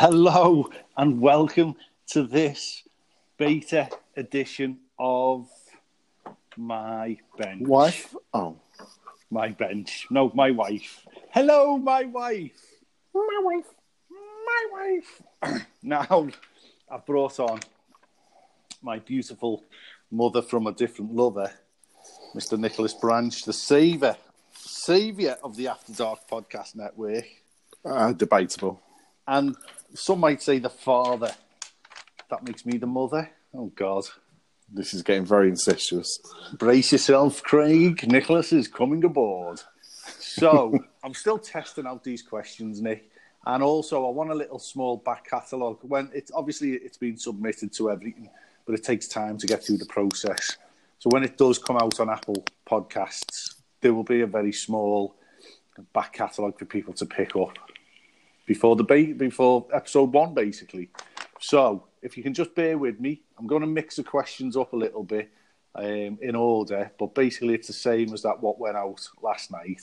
Hello and welcome to this beta edition of my bench. Wife? Oh. My bench. No, my wife. Hello, my wife. My wife. My wife. now, I've brought on my beautiful mother from a different lover, Mr. Nicholas Branch, the savior, savior of the After Dark Podcast Network. Uh, debatable. And some might say the father. That makes me the mother. Oh, God. This is getting very incestuous. Brace yourself, Craig. Nicholas is coming aboard. So, I'm still testing out these questions, Nick. And also, I want a little small back catalogue. When it's obviously it's been submitted to everything, but it takes time to get through the process. So when it does come out on Apple Podcasts, there will be a very small back catalogue for people to pick up before the ba- before episode one, basically. So if you can just bear with me, I'm going to mix the questions up a little bit um, in order, but basically it's the same as that what went out last night.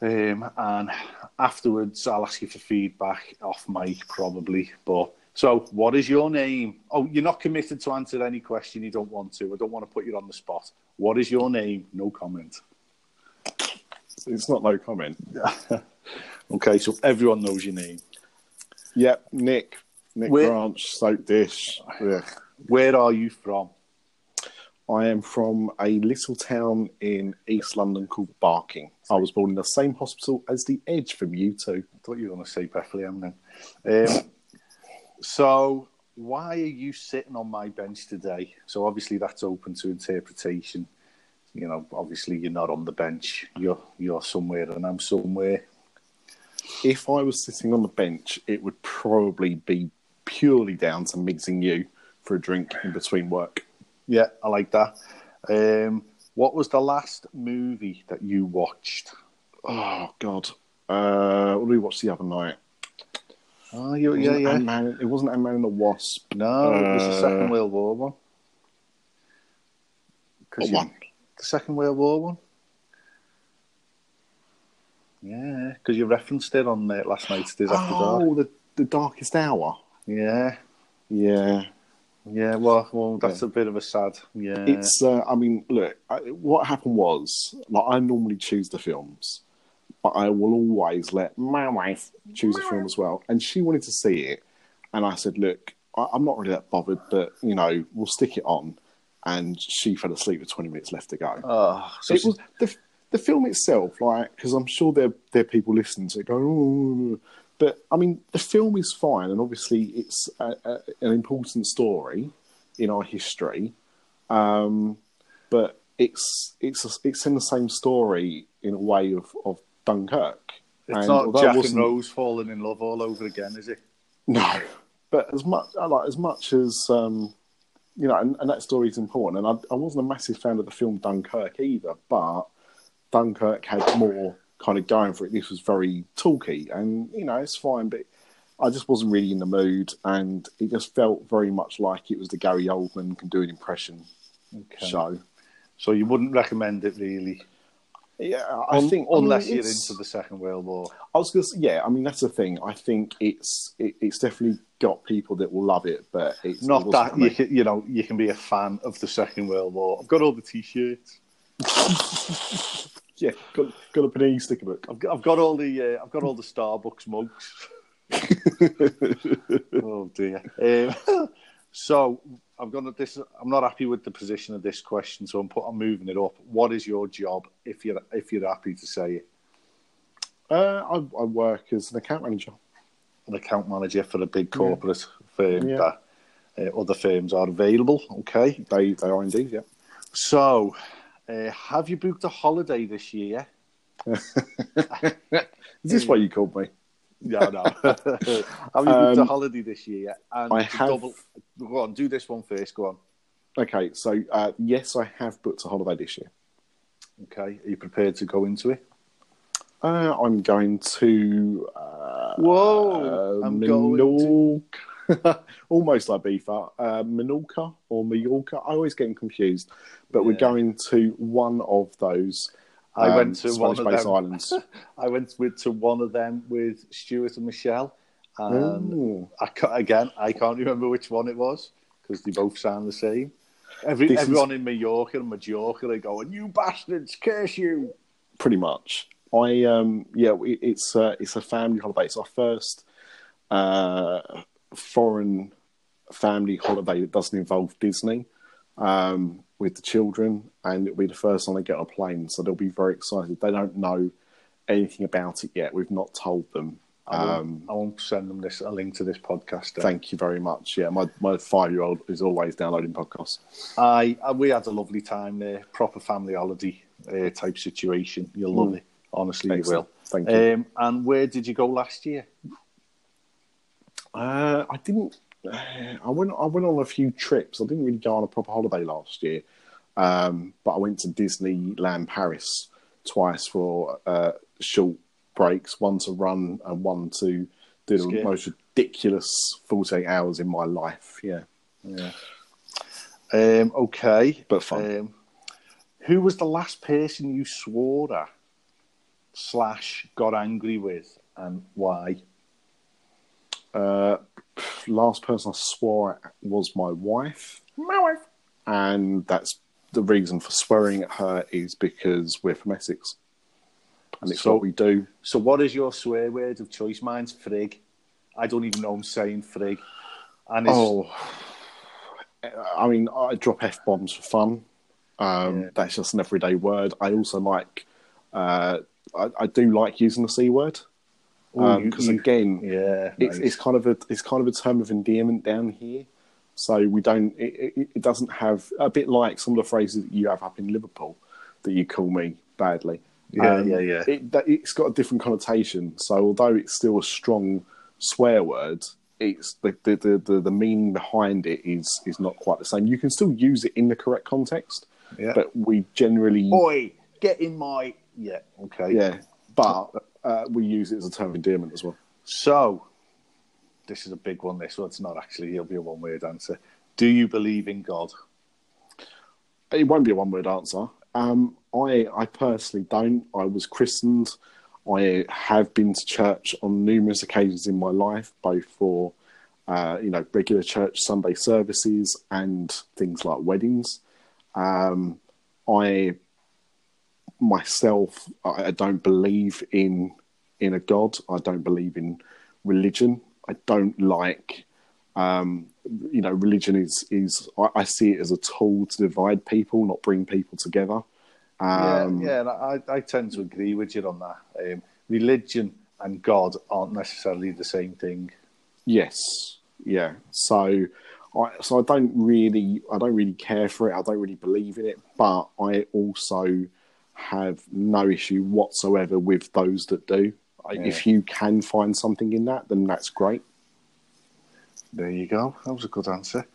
Um, and afterwards, I'll ask you for feedback off mic, probably. But so, what is your name? Oh, you're not committed to answer any question you don't want to. I don't want to put you on the spot. What is your name? No comment. It's not no comment. Okay, so everyone knows your name. Yep, Nick. Nick Where- Branch, soap dish. Yeah. Where are you from? I am from a little town in East London called Barking. I was born in the same hospital as the Edge from U2. I thought you were going to say Bethlehem then. Um, so, why are you sitting on my bench today? So, obviously, that's open to interpretation. You know, obviously, you're not on the bench. You're you're somewhere, and I'm somewhere. If I was sitting on the bench, it would probably be purely down to mixing you for a drink in between work. Yeah, I like that. Um, what was the last movie that you watched? Oh, God. Uh, what did we watch the other night? Oh, you, It yeah, yeah. Ant-Man, it wasn't Ant-Man and the Wasp. No, it was the Uh, Second World War one. What you- one? The Second World War one. Yeah, because you referenced it on uh, last night's Diz After Dark. Oh, the, the Darkest Hour. Yeah, Yeah. yeah. Well, well, that's a bit of a sad. Yeah, It's, uh, I mean, look, I, what happened was, like, I normally choose the films, but I will always let my wife choose a film as well. And she wanted to see it. And I said, look, I, I'm not really that bothered, but, you know, we'll stick it on. And she fell asleep with 20 minutes left to go. Oh, so it was the, the film itself, like, because I'm sure there, there are people listening to it going, oh, but I mean, the film is fine. And obviously, it's a, a, an important story in our history. Um, but it's it's it's in the same story in a way of, of Dunkirk. it's And not it Jack and Rose falling in love all over again, is it? No, but as much like as much as um, you know, and, and that story is important. And I, I wasn't a massive fan of the film Dunkirk either, but Dunkirk had more kind of going for it. This was very talky, and you know, it's fine, but. I just wasn't really in the mood, and it just felt very much like it was the Gary Oldman can do an impression Okay. show. So you wouldn't recommend it really, Yeah, I Un- think I mean, unless you're into the Second World War. I was gonna say, yeah. I mean, that's the thing. I think it's it, it's definitely got people that will love it, but it's Not that you can, you know you can be a fan of the Second World War. I've got all the T-shirts. yeah, got got a panini sticker book. I've got, I've got all the uh, I've got all the Starbucks mugs. oh dear. Um, so I'm gonna this. I'm not happy with the position of this question, so I'm put. I'm moving it up. What is your job? If you're if you're happy to say it, Uh, I, I work as an account manager. an account manager for a big corporate firm Yeah. that uh, other firms are available. Okay. They they are indeed. Yeah. So, uh, have you booked a holiday this year? Is this why you called me? Yeah, no. have you booked a Um, holiday this year? And I have- Double, go on, do this one first. Go on. Okay, so uh, yes, I have booked a holiday this year. Okay, are you prepared to go into it? Uh, I'm going to. Uh, Whoa, uh, I'm going to-. Almost like Ibiza. Uh, Menorca or Mallorca. I always get them confused. But we're going to one of those. I um, went to one of them. islands. I went with to one of them with Stuart and Michelle, And. I again, I can't remember which one it was because they both sound the same. Every, This is- everyone in Mallorca and Majorca are going, "You bastards, curse you!" pretty much. I um yeah, it's uh, it's a family holiday. It's our first uh, foreign family holiday that doesn't involve Disney um, with the children, and it'll be the first time they get on a plane. So they'll be very excited. They don't know anything about it yet. We've not told them. I won't, Um, I send them this a link to this podcast. then. thank you very much. Yeah, my my five year old is always downloading podcasts. I, I we had a lovely time there, proper family holiday uh, type situation. You'll love Mm. it, honestly, Excellent. you Thank you. Um, and where did you go last year? Uh, I didn't. Uh, I went. I went on a few trips. I didn't really go on a proper holiday last year, um, but I went to Disneyland Paris twice for uh, short breaks. One to run and one to do the most ridiculous forty-eight hours in my life. Yeah, Yeah. Um, okay, but fun. Um, who was the last person you swore at slash got angry with, and why? Uh, last person I swore at was my wife. My wife. and that's the reason for swearing at her is because we're from Essex, and it's So- what we do. So, what is your swear word of choice? Mine's frig. I don't even know I'm saying frig. And it's, Oh, I mean, I drop f bombs for fun. Um, Yeah. That's just an everyday word. I also like, uh, I, I do like using the c word Ooh, you- because you- again, yeah, it's, nice. it's kind of a it's kind of a term of endearment down here. So we don't. It, it, it doesn't have a bit like some of the phrases that you have up in Liverpool that you call me badly. Um, Yeah, yeah, yeah. It, that, it's got a different connotation. So although it's still a strong swear word, it's the the, the, the, the meaning behind it is is not quite the same. You can still use it in the correct context, Yeah. but we generally boy get in my. Yeah, okay. yeah. But uh, we use it as a term of endearment as well. So, this is a big one. This one's not actually. It'll be a one-word answer. Do you believe in God? It won't be a one word answer. Um, I I personally don't. I was christened. I have been to church on numerous occasions in my life, both for uh, you know regular church Sunday services and things like weddings. Um, I myself, I, I don't believe in in a god. I don't believe in religion. I don't like um, you know, religion is is I, I see it as a tool to divide people, not bring people together. Um, yeah, yeah. And I, I tend to agree with you on that. Um, religion and God aren't necessarily the same thing. Yes, yeah. So, I so I don't really I don't really care for it. I don't really believe in it, but I also have no issue whatsoever with those that do. I If you can find something in that, then that's great. There you go. That was a good answer.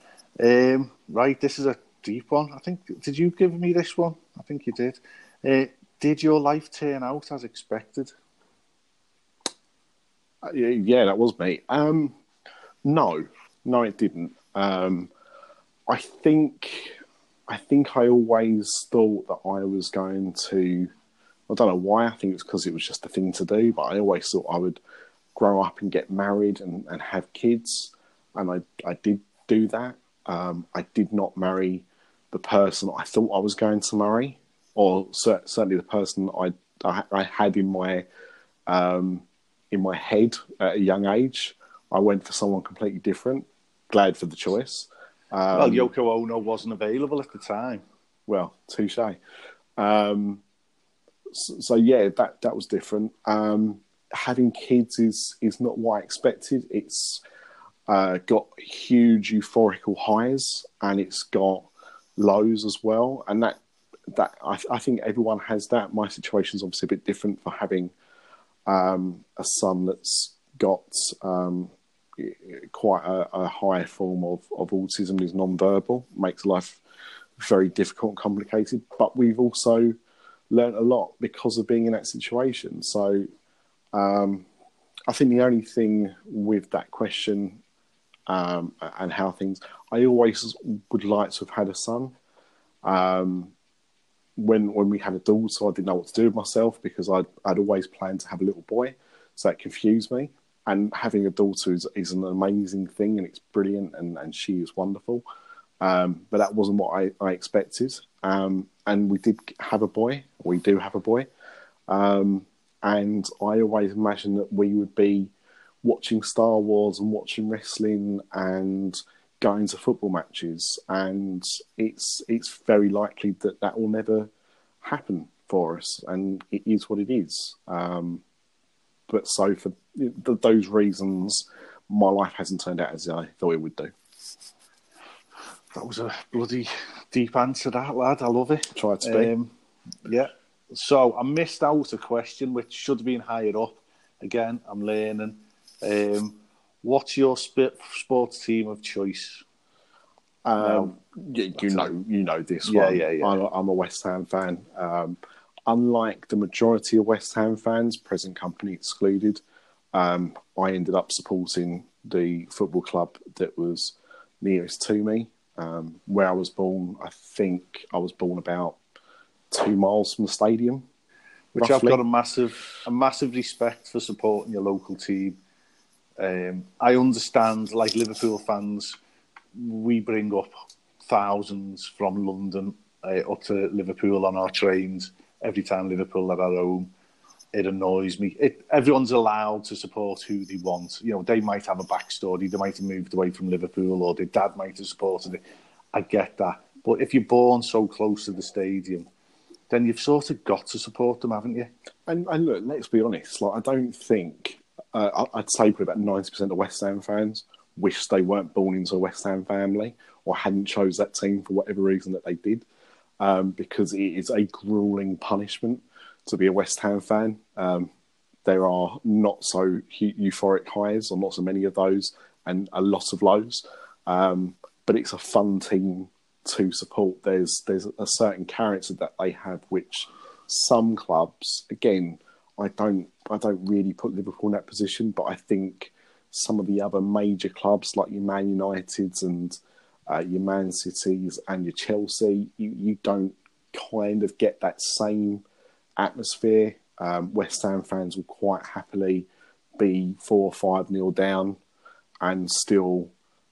Um, right, this is a deep one. I think. Did you give me this one? I think you did. Uh, did your life turn out as expected? Uh, yeah, yeah, that was me. Um, no, no, it didn't. Um, I think, I think I always thought that I was going to. I don't know why. I think it's because it was just a thing to do. But I always thought I would grow up and get married and, and have kids, and I I did do that. Um, I did not marry the person I thought I was going to marry, or cer- certainly the person I I, I had in my um, in my head at a young age. I went for someone completely different. Glad for the choice. Um, well, Yoko Ono wasn't available at the time. well, touche. Um, so, so yeah, that that was different. Um, having kids is is not what I expected. It's uh, got huge euphorical highs and it's got lows as well, and that that I, I think everyone has that. My situation is obviously a bit different for having um, a son that's got um, quite a, a high form of, of autism is non-verbal makes life very difficult and complicated. But we've also learned a lot because of being in that situation. So um, i think the only thing with that question um, and how things i always would like to have had a son. Um, when when we had a daughter i didn't know what to do with myself because i'd, I'd always planned to have a little boy. So that confused me and having a daughter is, is an amazing thing, and it's brilliant, and, and she is wonderful. Um, but that wasn't what I, I expected. Um, and we did have a boy. We do have a boy. Um, and I always imagined that we would be watching Star Wars and watching wrestling and going to football matches. And it's it's very likely that that will never happen for us, and it is what it is. Um, but so for th- those reasons, my life hasn't turned out as I thought it would do. That was a bloody deep answer, that lad. I love it. Try to be. Um, yeah. So I missed out a question which should have been higher up. Again, I'm learning. Um, what's your sp- sports team of choice? Um, you, you know, you know this Yeah, one. yeah, yeah. I'm, I'm a West Ham fan. Um, unlike the majority of West Ham fans, present company excluded, um, I ended up supporting the football club that was nearest to me. Um, where I was born, I think I was born about two miles from the stadium. Which roughly. I've got a massive, a massive respect for supporting your local team. Um, I understand, like Liverpool fans, we bring up thousands from London uh, up to Liverpool on our trains every time Liverpool are at home. It annoys me. It, everyone's allowed to support who they want. You know, they might have a backstory. They might have moved away from Liverpool, or their dad might have supported it. I get that, but if you're born so close to the stadium, then you've sort of got to support them, haven't you? And, and look, let's be honest. Like, I don't think uh, I'd say probably about ninety percent of West Ham fans wish they weren't born into a West Ham family or hadn't chose that team for whatever reason that they did, um, because it is a grueling punishment to be a West Ham fan. Um, there are not so euphoric highs, or not so many of those, and a lot of lows. Um, but it's a fun team to support. There's there's a certain character that they have, which some clubs, again, I don't I don't really put Liverpool in that position, but I think some of the other major clubs like your Man Uniteds and uh, your Man Cities and your Chelsea, you, you don't kind of get that same atmosphere. Um, West Ham fans will quite happily be four or five nil down and still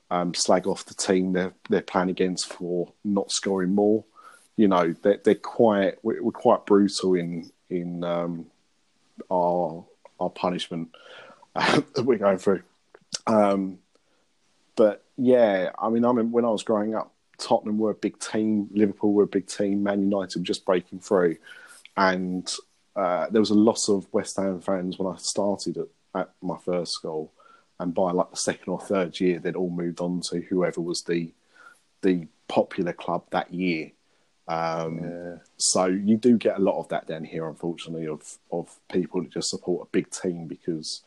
um, slag off the team they're they're playing against for not scoring more. You know, they're, they're quite we're, quite brutal in in um, our our punishment that we're going through. Um, but yeah, I mean, I mean, when I was growing up, Tottenham were a big team, Liverpool were a big team, Man United were just breaking through, and uh, there was a lot of West Ham fans when I started at, at my first school, and by like the second or third year, they'd all moved on to whoever was the the popular club that year. Um, So you do get a lot of that down here, unfortunately, of of people that just support a big team because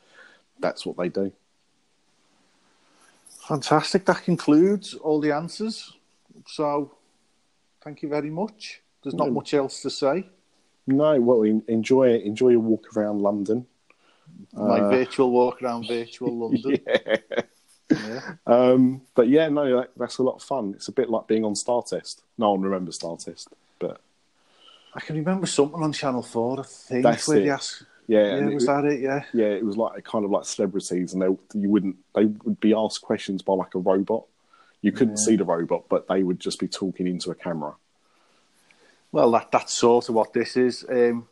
that's what they do. Fantastic. That concludes all the answers. So, thank you very much. There's not No. much else to say. No, well, en- enjoy enjoy your walk around London. My virtual walk around virtual London. Yeah. Yeah. Um, but yeah, no, that, that's a lot of fun. It's a bit like being on Star Test. No one remembers Star Test, but I can remember something on Channel 4, I think, That's where it. they asked. Yeah, Yeah, was it, that it? Yeah. yeah, it was like kind of like celebrities, and they you wouldn't they would be asked questions by like a robot. You couldn't see the robot, but they would just be talking into a camera. Well, that, that's sort of what this is. Um,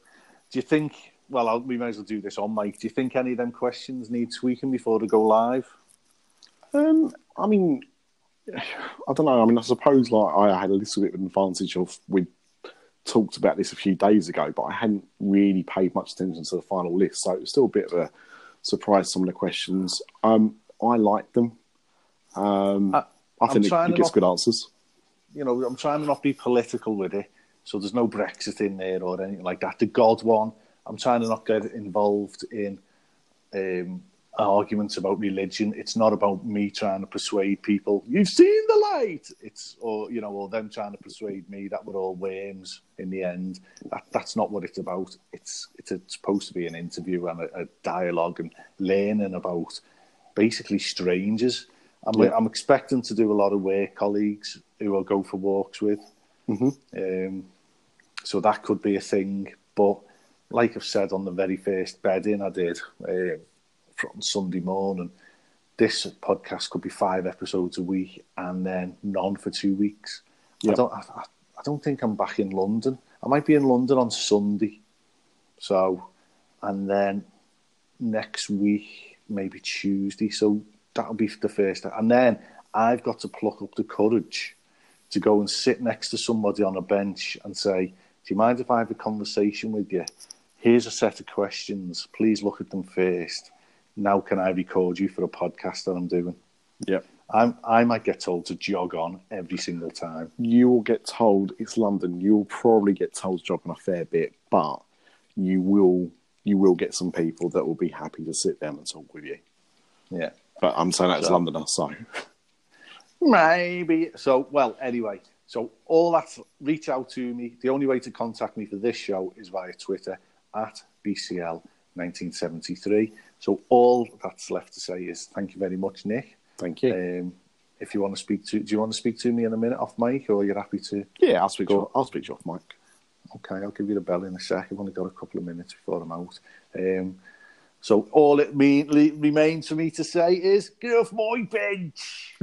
do you think, well, I'll, we may as well do this on mic. Do you think any of them questions need tweaking before they go live? Um, I mean, I don't know. I mean, I suppose like I had a little bit of an advantage of we talked about this a few days ago, but I hadn't really paid much attention to the final list, so it was still a bit of a surprise. Some of the questions, um, I liked them. Um, I- I think it, it gets not- good answers. you know, I'm trying to not be political with it. So there's no Brexit in there or anything like that. The God one, I'm trying to not get involved in um, arguments about religion. It's not about me trying to persuade people, you've seen the light. It's, or, you know, or them trying to persuade me that we're all worms in the end. That, that's not what it's about. It's, it's, a, supposed to be an interview and a, a dialogue and learning about basically strangers. I'm, Yeah. I'm expecting to do a lot of work colleagues who I'll go for walks with. Um, so that could be a thing. But like I've said on the very first bedding I did, uh, on Sunday morning. This podcast could be five episodes a week and then none for two weeks. I don't. I- I don't think I'm back in London. I might be in London on Sunday. So, and then next week maybe Tuesday. So that'll be the first. And then I've got to pluck up the courage to go and sit next to somebody on a bench and say, "Do you mind if I have a conversation with you? Here's a set of questions. Please look at them first. Now, can I record you for a podcast that I'm doing?" Yep. I'm, I might get told to jog on every single time. You will get told it's London. You'll probably get told to jog on a fair bit, but you will you will get some people that will be happy to sit down and talk with you. Yeah. But I'm saying that as So- Londoner, so Maybe. So, well, anyway, so all that, reach out to me. The only way to contact me for this show is via Twitter at BCL1973. So, all that's left to say is thank you very much, Nick. thank you. Um, if you want to speak to, do you want to speak to me in a minute off mic, or you're happy to? yeah, I'll speak. To go- you, I'll speak to you off mic. Okay, I'll give you the bell in a sec. I've only got a couple of minutes before I'm out. Um, so all it mean, le- remains for me to say is get off my bench.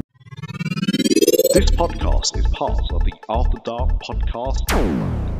This podcast is part of the After Dark Podcast Network.